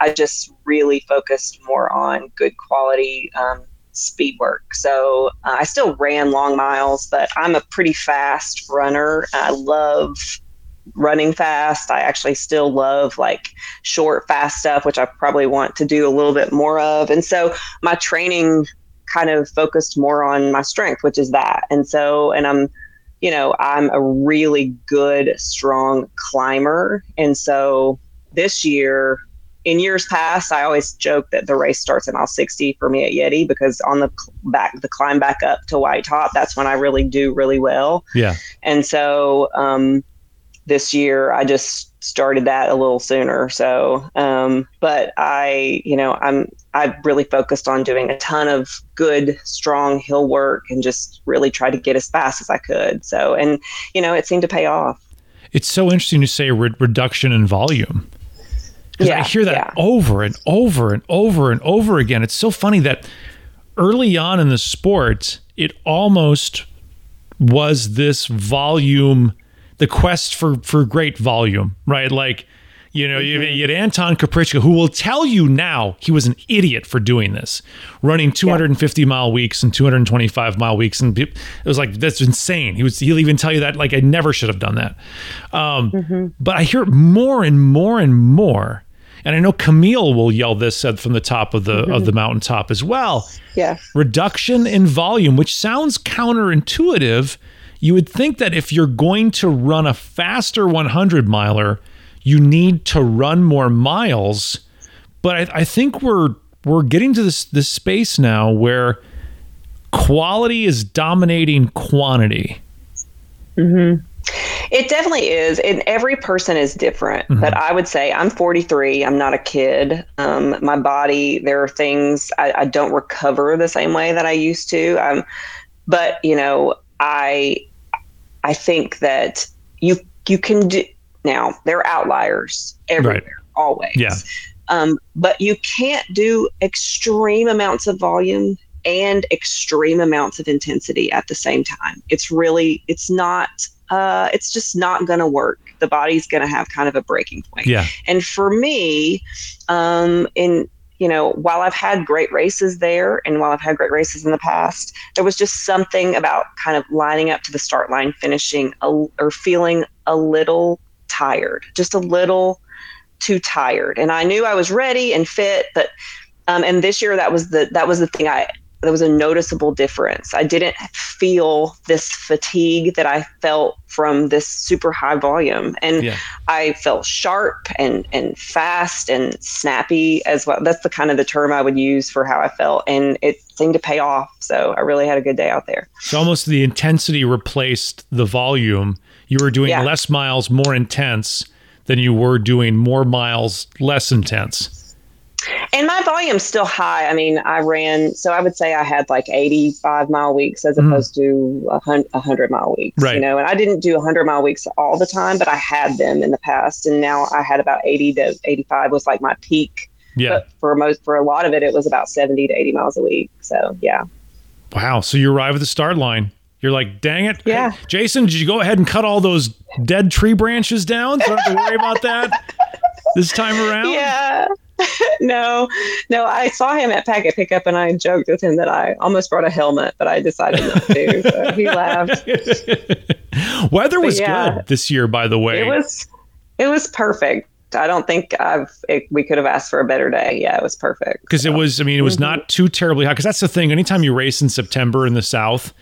I just really focused more on good quality um, speed work. So uh, I still ran long miles, but I'm a pretty fast runner. I love running fast. I actually still love like short, fast stuff, which I probably want to do a little bit more of. And so my training kind of focused more on my strength, which is that. And so, and I'm, you know, I'm a really good, strong climber. And so this year, in years past, I always joke that the race starts at mile 60 for me at Yeti because on the back, the climb back up to White Top, that's when I really do really well. Yeah. And so, um, this year I just started that a little sooner. So, um, but I, you know, I'm I've really focused on doing a ton of good, strong hill work and just really try to get as fast as I could. So, and you know, it seemed to pay off. It's so interesting to say re- reduction in volume. Yeah, I hear that yeah. over and over and over and over again. It's so funny that early on in the sport, it almost was this volume the quest for for great volume, right? Like, you know, you, you had Anton Krupicka, who will tell you now he was an idiot for doing this, running 250 yeah. mile weeks and 225 mile weeks, and it was like that's insane. He was he'll even tell you that like I never should have done that. Um, mm-hmm. But I hear more and more and more. And I know Camille will yell this from the top of the mm-hmm. of the mountaintop as well. Yeah. Reduction in volume, which sounds counterintuitive, you would think that if you're going to run a faster 100 miler, you need to run more miles. But I, I think we're we're getting to this this space now where quality is dominating quantity. hmm It definitely is. And every person is different. Mm-hmm. But I would say I'm 43. I'm not a kid. Um, my body, there are things I, I, don't recover the same way that I used to. Um, but, you know, I I think that you you can do now. There are outliers everywhere, right. always. Yeah. Um, but you can't do extreme amounts of volume and extreme amounts of intensity at the same time. It's really, it's not, uh, it's just not going to work. The body's going to have kind of a breaking point. Yeah. And for me, um, in you know, while I've had great races there and while I've had great races in the past, there was just something about kind of lining up to the start line, finishing a, or feeling a little tired, just a little too tired. And I knew I was ready and fit, but um, and this year that was the that was the thing I there was a noticeable difference. I didn't feel this fatigue that I felt from this super high volume. And yeah. I felt sharp and, and fast and snappy as well. That's the kind of the term I would use for how I felt. And it seemed to pay off. So I really had a good day out there. So almost the intensity replaced the volume. You were doing yeah. less miles, more intense than you were doing more miles, less intense. And my volume's still high. I mean, I ran, so I would say I had like 85 mile weeks as mm. opposed to a 100 mile weeks, right. you know, and I didn't do 100 mile weeks all the time, but I had them in the past. And now I had about 80 to 85 was like my peak. Yeah. But for most, for a lot of it, it was about 70 to 80 miles a week. So, yeah. Wow. So you arrive at the start line. You're like, dang it. Yeah. Hey, Jason, did you go ahead and cut all those dead tree branches down? So I don't have to worry about that this time around? Yeah. no, no, I saw him at Packet Pickup and I joked with him that I almost brought a helmet, but I decided not to. So he laughed. Weather was yeah, good this year, by the way. It was, it was perfect. I don't think I've it, we could have asked for a better day. Yeah, it was perfect. Because so. it was, I mean, it was mm-hmm. not too terribly hot. Because that's the thing. Anytime you race in September in the South,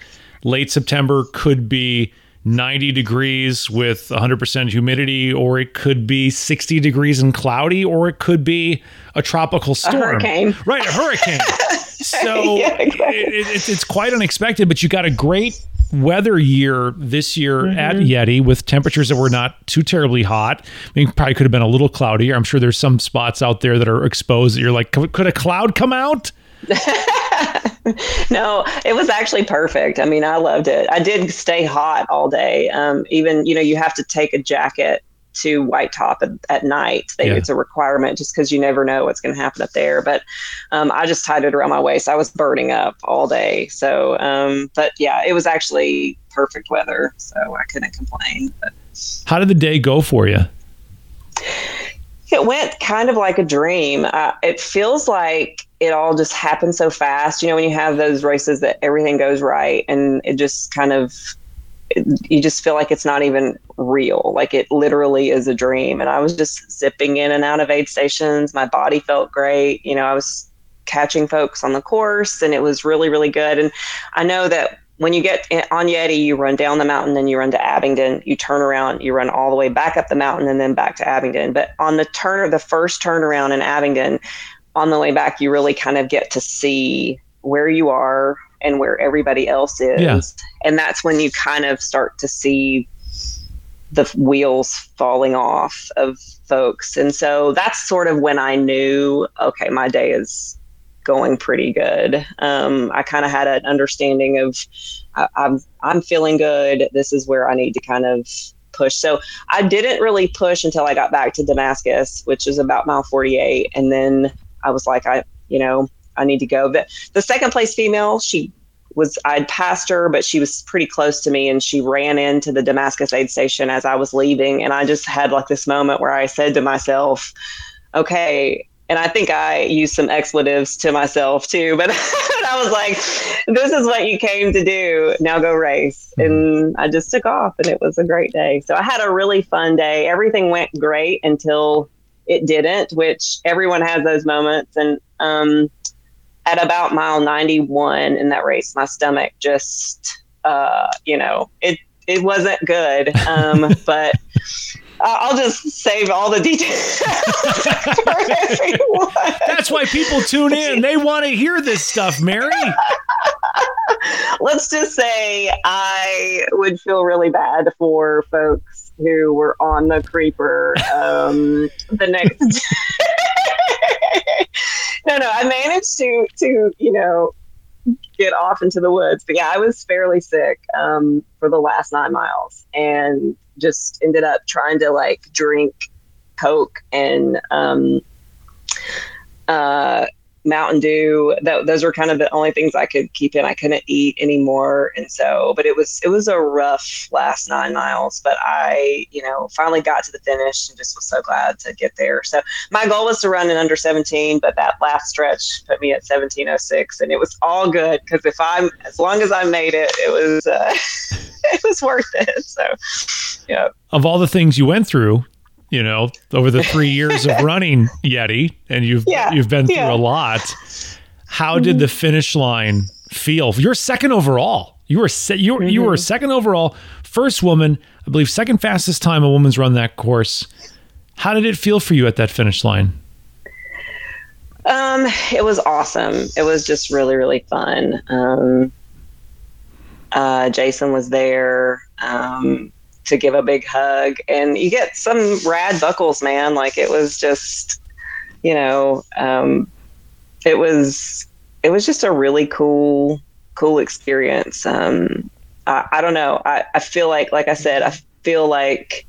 late September could be 90 degrees with 100% humidity, or it could be 60 degrees and cloudy, or it could be a tropical storm. A hurricane. Right, a hurricane. so yeah, exactly. it, it, it's quite unexpected, but you got a great weather year this year mm-hmm. at Yeti with temperatures that were not too terribly hot. I mean, probably could have been a little cloudier. I'm sure there's some spots out there that are exposed that you're like, could a cloud come out? no, it was actually perfect. I mean, I loved it. I did stay hot all day. Um, even, you know, you have to take a jacket to White Top at, at night. They, yeah. It's a requirement just because you never know what's going to happen up there. But um, I just tied it around my waist. I was burning up all day. So, um, but yeah, it was actually perfect weather. So I couldn't complain. But. How did the day go for you? it went kind of like a dream. Uh, it feels like it all just happened so fast. You know, when you have those races that everything goes right and it just kind of, you just feel like it's not even real. Like it literally is a dream. And I was just zipping in and out of aid stations. My body felt great. You know, I was catching folks on the course and it was really, really good. And I know that when you get on Yeti, you run down the mountain, then you run to Abingdon. You turn around, you run all the way back up the mountain, and then back to Abingdon. But on the turn, the first turnaround in Abingdon, on the way back, you really kind of get to see where you are and where everybody else is, yeah. and that's when you kind of start to see the wheels falling off of folks. And so that's sort of when I knew, okay, my day is going pretty good. Um, I kind of had an understanding of I, I'm I'm feeling good. This is where I need to kind of push. So I didn't really push until I got back to Damascus, which is about mile 48, and then I was like, I you know I need to go. But the second place female, she was I'd passed her, but she was pretty close to me, and she ran into the Damascus aid station as I was leaving, and I just had like this moment where I said to myself, okay and I think I used some expletives to myself too. But I was like, "This is what you came to do. Now go race." Mm-hmm. And I just took off, and it was a great day. So I had a really fun day. Everything went great until it didn't, which everyone has those moments. And um, at about mile ninety-one in that race, my stomach just, uh, you know, it it wasn't good. Um, but I'll just save all the details for everyone. That's why people tune in. They want to hear this stuff, Mary. Let's just say I would feel really bad for folks who were on the creeper um, the next. no, no, I managed to to you know get off into the woods, but yeah, I was fairly sick um, for the last nine miles, and just ended up trying to like drink Coke and um, uh, Mountain Dew. That, those were kind of the only things I could keep in. I couldn't eat anymore, and so. But it was it was a rough last nine miles. But I, you know, finally got to the finish and just was so glad to get there. So my goal was to run in under 17, but that last stretch put me at 17:06, and it was all good because if I'm as long as I made it, it was uh, it was worth it. So, yeah. Of all the things you went through, you know, over the three years of running Yeti, and you've yeah, you've been through yeah. a lot. How did the finish line feel? You're second overall. You were se- you were, mm-hmm. you were mm-hmm. second overall, first woman, I believe, second fastest time a woman's run that course. How did it feel for you at that finish line? Um, it was awesome. It was just really really fun. Um, uh, Jason was there. Um, to give a big hug. And you get some rad buckles man. Like it was just you know um, it was it was just a really cool cool experience. Um, I, I don't know. I, I feel like like i said i feel like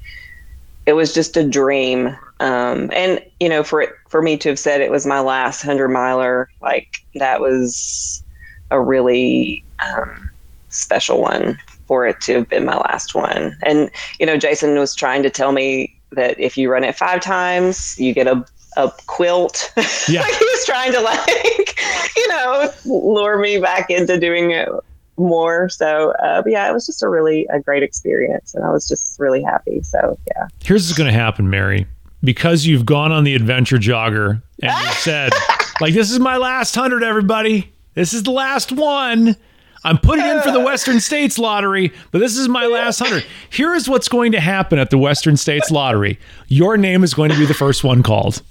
it was just a dream. Um, and you know for it for me to have said it was my last hundred miler like that was a really um, special one for it to have been my last one. And, you know, Jason was trying to tell me that if you run it five times, you get a, a quilt. Yeah. he was trying to like, you know, lure me back into doing it more. So, uh, yeah, it was just a really a great experience, and I was just really happy. So, yeah. Here's what's going to happen, Mary, because you've gone on the adventure jogger and you said, like, this is my last hundred, everybody. This is the last one. I'm putting in for the Western States Lottery, but this is my last hundred. Here is what's going to happen at the Western States Lottery. Your name is going to be the first one called.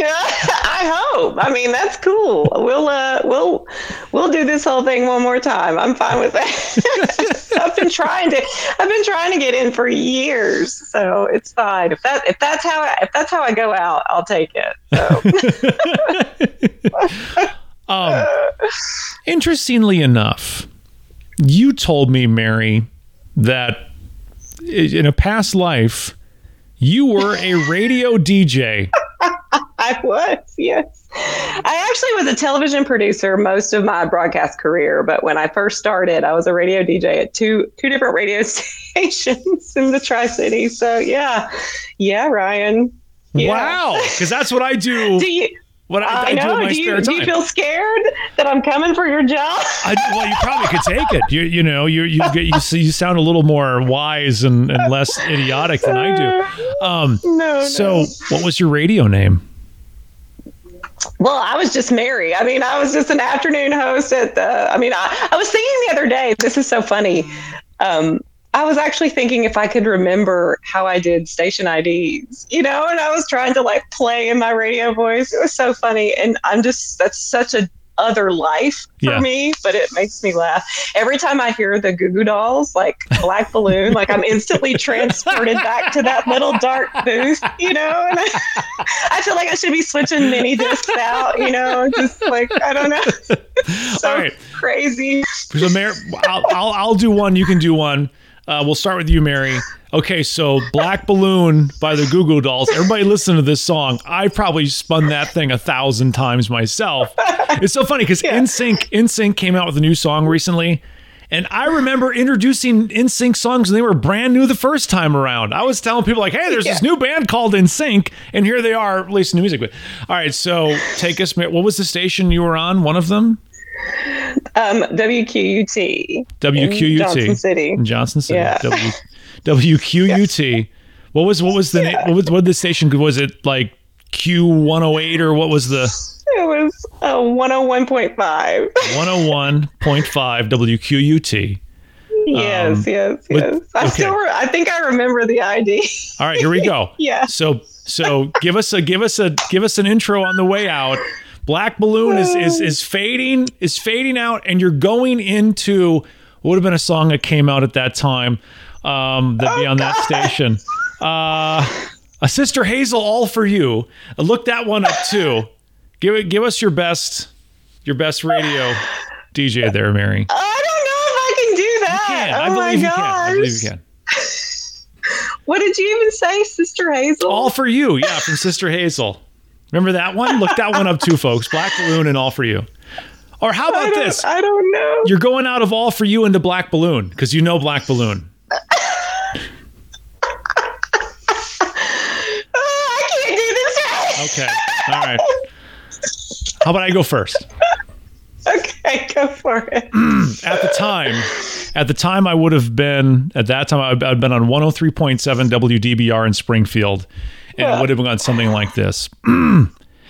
Yeah, I hope. I mean, that's cool. We'll uh, we'll we'll do this whole thing one more time. I'm fine with that. I've been trying to I've been trying to get in for years, so it's fine. If that if that's how I, if that's how I go out, I'll take it. So. um, interestingly enough, you told me, Mary, that in a past life, you were a radio DJ. I was, yes. I actually was a television producer most of my broadcast career, but when I first started, I was a radio DJ at two two different radio stations in the Tri Cities. So yeah, yeah, Ryan. Yeah. Wow, because that's what I do. Do you? What I, I, I do in know. my Do spare you, do you feel scared that I'm coming for your job? I, well, you probably could take it. You you know you you get you, you sound a little more wise and, and less idiotic than I do. Um, No. so no. what was your radio name? Well, I was just Mary. I mean, I was just an afternoon host at the. I mean, I, I was thinking the other day. This is so funny. Um, I was actually thinking if I could remember how I did station IDs, you know, and I was trying to like play in my radio voice. It was so funny, and I'm just that's such a other life for Yeah. me, but it makes me laugh every time I hear the Goo Goo Dolls, like Black Balloon. Like I'm instantly transported back to that little dark booth, you know, and I, I feel like I should be switching mini discs out, you know, just like I don't know, so All right. crazy. So, Mary, I'll, I'll I'll do one. You can do one. Uh, we'll start with you, Mary. Okay, so Black Balloon by the Goo Goo Dolls. Everybody listen to this song. I probably spun that thing a thousand times myself. It's so funny because Yeah. NSYNC NSYNC came out with a new song recently. And I remember introducing NSYNC songs and they were brand new the first time around. I was telling people like, "Hey, there's this new band called NSYNC, and here they are releasing new music." But all right, so take us. What was the station you were on? One of them, Um, WQUT. WQUT. Johnson City. in Johnson City. Yeah. W, WQUT. What was what was the name? What was what the station? Was it like Q one hundred eight or what was the It was uh, 101.5. one hundred one point five WQUT? yes, Um, yes, yes. I okay. still, re- I think I remember the ID. All right, here we go. Yeah. So so give us a give us a give us an intro on the way out. Black balloon is is is fading is fading out, and you're going into what would have been a song that came out at that time. Um, that'd be on that station. Uh, a sister Hazel, all for you. Uh, Look that one up too. Give it. Give us your best your best radio DJ there, Mary. I don't know if I can do that. Can. oh I my believe you gosh. can. I believe you can. What did you even say, Sister Hazel? All for you, yeah, from Sister Hazel. Remember that one? Look that one up too, folks. Black Balloon and All for You. Or how about don't, this? I don't know. You're going out of All for You into Black Balloon because you know Black Balloon. Oh, I can't do this right. Okay. All right. How about I go first? Okay, go for it. At the time, at the time, I would have been at that time I'd, I'd been on 103.7 WDBR in Springfield, and it would have gone something like this.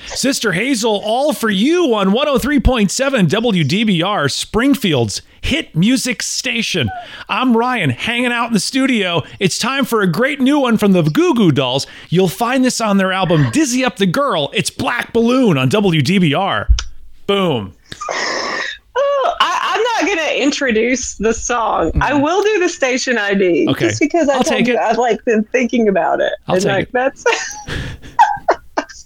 Sister Hazel, all for you on 103.7 WDBR, Springfield's hit music station. I'm Ryan, hanging out in the studio. It's time for a great new one from the Goo Goo Dolls. You'll find this on their album Dizzy Up the Girl. It's Black Balloon on WDBR. Boom. I, I'm not going to introduce the song. I will do the station ID. Mm-hmm. Okay. Just because I I'll take you, it. I've like been thinking about it. I'll and take like it. that's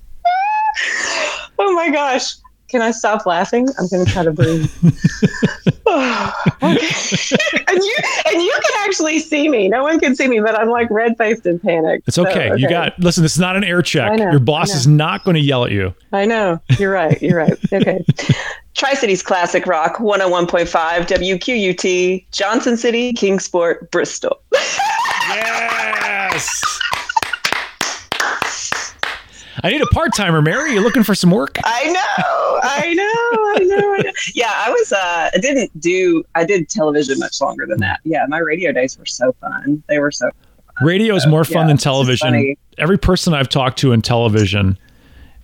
Oh my gosh. Can I stop laughing? I'm gonna try to breathe. okay. and you and you can actually see me. No one can see me, but I'm like red faced and panicked. It's So, okay. You got listen. This is not an air check. Know, Your boss is not going to yell at you. I know. You're right. You're right. Okay. Tri Cities Classic Rock 101.5 WQUT, Johnson City, Kingsport, Bristol. Yes. I need a part timer, Mary. You looking for some work? I know. I know. I know. I know. Yeah, I was, uh, I didn't do, I did television much longer than that. Yeah, my radio days were so fun. They were so Fun. Radio is more fun yeah, than television. Every person I've talked to in television,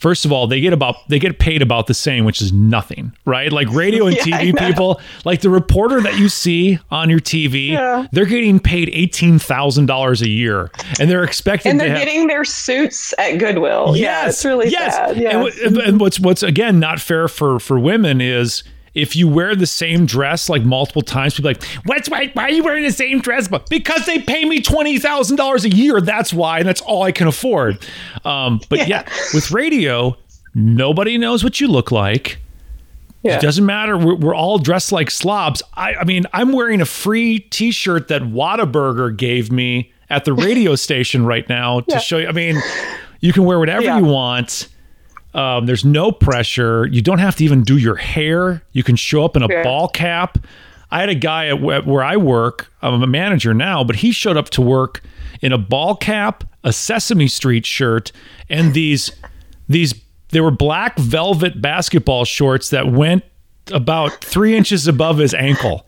first of all, they get about they get paid about the same, which is nothing, right? Like radio and Yeah, TV people, like the reporter that you see on your TV, Yeah. they're getting paid eighteen thousand dollars a year, and they're expected and to they're have. getting their suits at Goodwill. yeah, it's really yes. sad. Yeah. And, and what's what's again not fair for for women is if you wear the same dress like multiple times, people are like, what's why why are you wearing the same dress? But because they pay me twenty thousand dollars a year, that's why, and that's all I can afford. Um, but yeah. Yeah. with radio, nobody knows what you look like. yeah. It doesn't matter. We're, we're all dressed like slobs. I, I mean, I'm wearing a free T-shirt that Whataburger gave me at the radio station right now to Yeah. show you. I mean, you can wear whatever you want. Um, there's no pressure. You don't have to even do your hair. You can show up in a ball cap. I had a guy at, wh- where I work. I'm a manager now, but he showed up to work in a ball cap, a Sesame Street shirt, and these these they were black velvet basketball shorts that went about three inches above his ankle.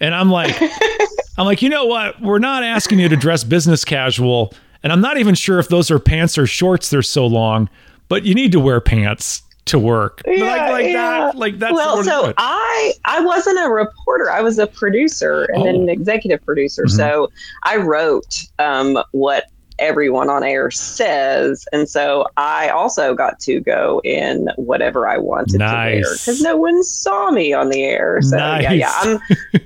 And I'm like, I'm like, you know what? We're not asking you to dress business casual. And I'm not even sure if those are pants or shorts. They're so long, but you need to wear pants to work. Yeah, like, like yeah. that. Like that's well, so I I wasn't a reporter. I was a producer and then Oh. an executive producer. Mhm. So I wrote um, what everyone on air says, and so I also got to go in whatever I wanted Nice. to wear because no one saw me on the air. So yeah, yeah, I'm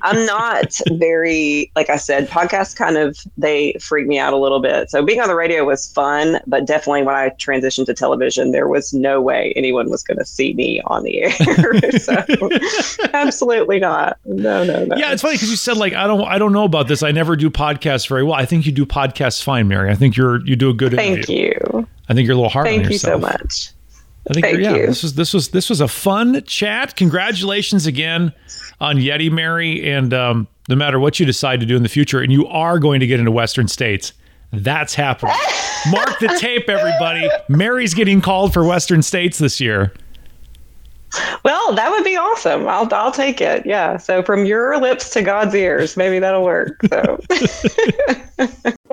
I'm not very like I said. Podcasts kind of they freak me out a little bit. So being on the radio was fun, but definitely when I transitioned to television, there was no way anyone was going to see me on the air. so absolutely not. No, no, no. Yeah, it's funny because you said like I don't I don't know about this. I never do podcasts very well. I think you do podcasts fine, Mary. I think you're you do a good Thank interview. you. I think you're a little hard on Thank you so much. I think Thank yeah, you. this was this was this was a fun chat. Congratulations again on Yeti, Mary, and um, no matter what you decide to do in the future, and you are going to get into Western states. That's happening. Mark the tape, everybody. Mary's getting called for Western states this year. Well, that would be awesome. I'll I'll take it. Yeah. So from your lips to God's ears, maybe that'll work. So.